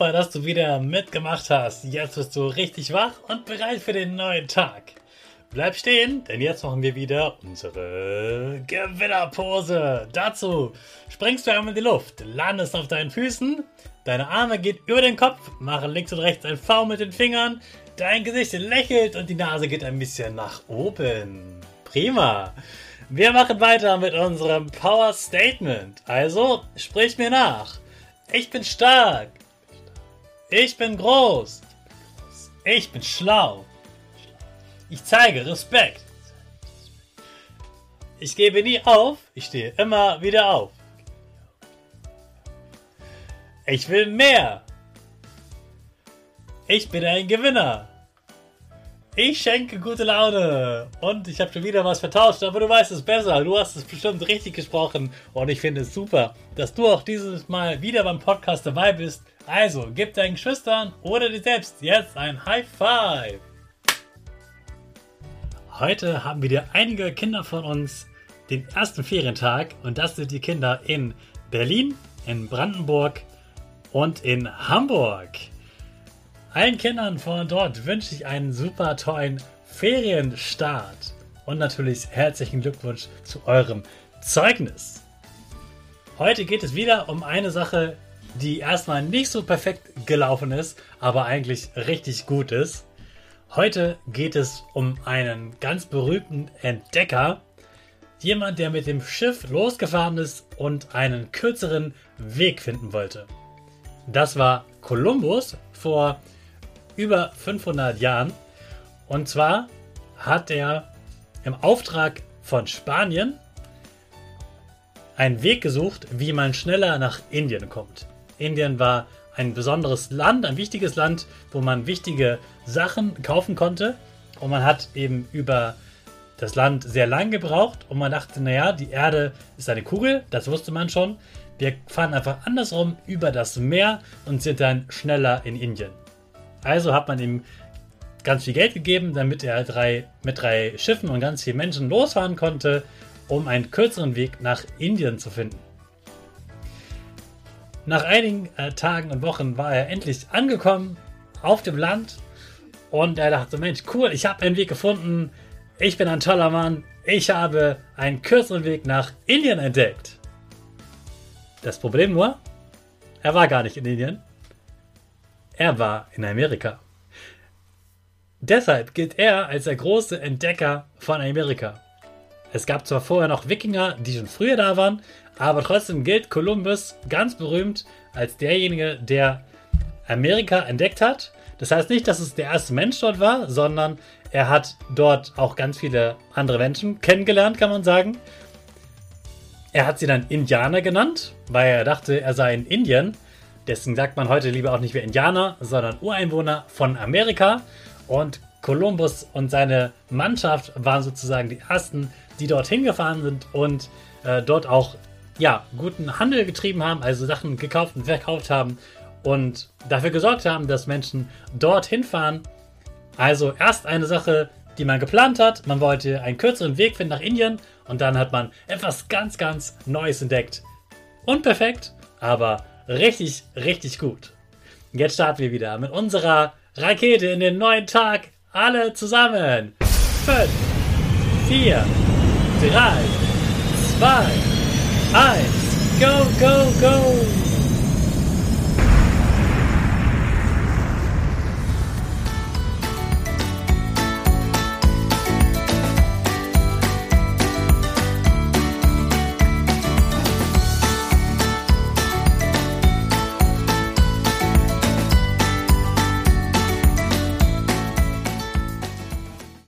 Super, dass du wieder mitgemacht hast. Jetzt bist du richtig wach und bereit für den neuen Tag. Bleib stehen, denn jetzt machen wir wieder unsere Gewinnerpose. Dazu springst du einmal in die Luft, landest auf deinen Füßen, deine Arme gehen über den Kopf, machen links und rechts ein V mit den Fingern, dein Gesicht lächelt und die Nase geht ein bisschen nach oben. Prima. Wir machen weiter mit unserem Power Statement. Also sprich mir nach. Ich bin stark. Ich bin groß. Ich bin schlau. Ich zeige Respekt. Ich gebe nie auf. Ich stehe immer wieder auf. Ich will mehr. Ich bin ein Gewinner. Ich schenke gute Laune. Und ich habe schon wieder was vertauscht, aber du weißt es besser. Du hast es bestimmt richtig gesprochen. Und ich finde es super, dass du auch dieses Mal wieder beim Podcast dabei bist. Also, gib deinen Geschwistern oder dir selbst jetzt ein High Five. Heute haben wieder einige Kinder von uns den ersten Ferientag und das sind die Kinder in Berlin, in Brandenburg und in Hamburg. Allen Kindern von dort wünsche ich einen super tollen Ferienstart und natürlich herzlichen Glückwunsch zu eurem Zeugnis. Heute geht es wieder um eine Sache, die erstmal nicht so perfekt gelaufen ist, aber eigentlich richtig gut ist. Heute geht es um einen ganz berühmten Entdecker, jemand, der mit dem Schiff losgefahren ist und einen kürzeren Weg finden wollte. Das war Kolumbus vor über 500 Jahren. Und zwar hat er im Auftrag von Spanien einen Weg gesucht, wie man schneller nach Indien kommt. Indien war ein besonderes Land, ein wichtiges Land, wo man wichtige Sachen kaufen konnte. Und man hat eben über das Land sehr lang gebraucht und man dachte, naja, die Erde ist eine Kugel, das wusste man schon. Wir fahren einfach andersrum über das Meer und sind dann schneller in Indien. Also hat man ihm ganz viel Geld gegeben, damit er drei, mit drei Schiffen und ganz vielen Menschen losfahren konnte, um einen kürzeren Weg nach Indien zu finden. Nach einigen äh, Tagen und Wochen war er endlich angekommen auf dem Land und er dachte, Mensch, cool, ich habe einen Weg gefunden, ich bin ein toller Mann, ich habe einen kürzeren Weg nach Indien entdeckt. Das Problem nur, er war gar nicht in Indien, er war in Amerika. Deshalb gilt er als der große Entdecker von Amerika. Es gab zwar vorher noch Wikinger, die schon früher da waren, aber trotzdem gilt Kolumbus ganz berühmt als derjenige, der Amerika entdeckt hat. Das heißt nicht, dass es der erste Mensch dort war, sondern er hat dort auch ganz viele andere Menschen kennengelernt, kann man sagen. Er hat sie dann Indianer genannt, weil er dachte, er sei in Indien. Deswegen sagt man heute lieber auch nicht mehr Indianer, sondern Ureinwohner von Amerika. Und Kolumbus und seine Mannschaft waren sozusagen die ersten, die dorthin gefahren sind und äh, dort auch ja, guten Handel getrieben haben, also Sachen gekauft und verkauft haben und dafür gesorgt haben, dass Menschen dorthin fahren. Also erst eine Sache, die man geplant hat. Man wollte einen kürzeren Weg finden nach Indien und dann hat man etwas ganz, ganz Neues entdeckt. Unperfekt, aber richtig, richtig gut. Jetzt starten wir wieder mit unserer Rakete in den neuen Tag. Alle zusammen. 5, 4, drei, zwei, eins, go, go, go!